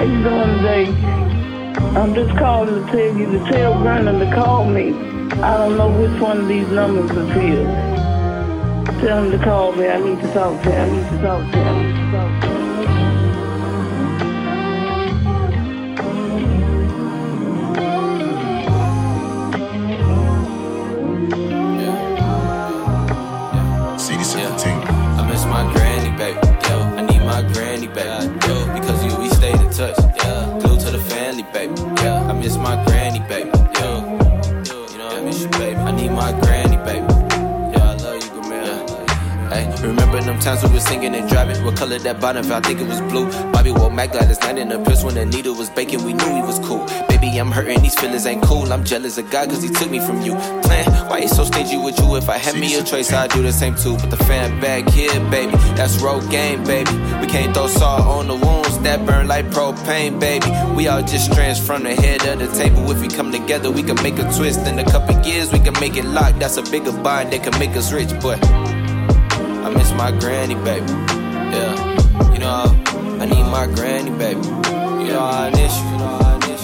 How you doing today? I'm just calling to tell you to tell Vernon to call me. I don't know which one of these numbers is his. Tell him to call me. I need to talk to him. I need to talk to him. Baby. Yeah, I miss my granny, baby. Yeah, you know I miss you, baby. I need my granny, baby. Yeah, I love you, Gramel. Hey, remember them times we were singing and driving? What color that bottom? I think it was blue. Bobby wore Mac last night in the piss when the needle was baking. We knew he was cool. Baby, I'm hurting. These feelings ain't cool. I'm jealous of God cause he took me from you. Plan, why you so stingy with you? If I had me a choice, I'd do the same too. But the fan back here, baby, that's road game, baby. We can't throw salt on the wounds that burn like propane, baby. We all just strands from the head of the table. If we come together, we can make a twist. In a couple years, we can make it lock. That's a bigger bond that can make us rich, boy. I miss my granny, baby. Yeah, you know, I need my granny, baby. You know, I miss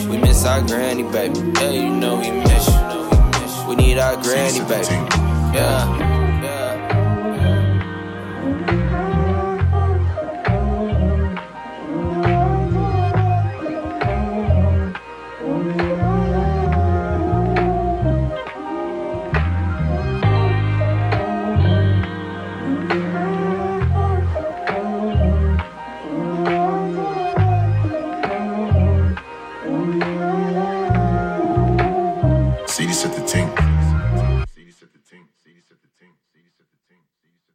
you. We miss our granny, baby. Yeah, you know we miss you. We need our granny, baby. Yeah. CD set the team, CD set the team, CD set